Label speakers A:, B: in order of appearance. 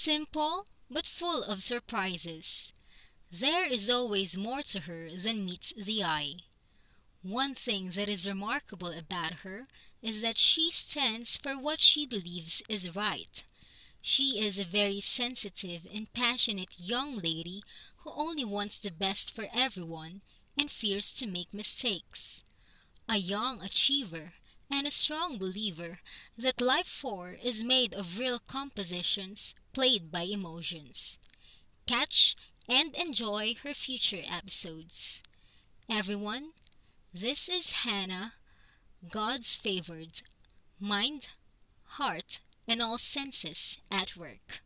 A: simple but full of surprises. There is always more to her than meets the eye. One thing that is remarkable about her is that she stands for what she believes is right. She is a very sensitive and passionate young lady who only wants the best for everyone and fears to make mistakes. A young achiever and a strong believer that life for is made of real compositions played by emotions. Catch and enjoy her future episodes. Everyone, this is Hannah, God's favored, mind, heart, and all senses at work.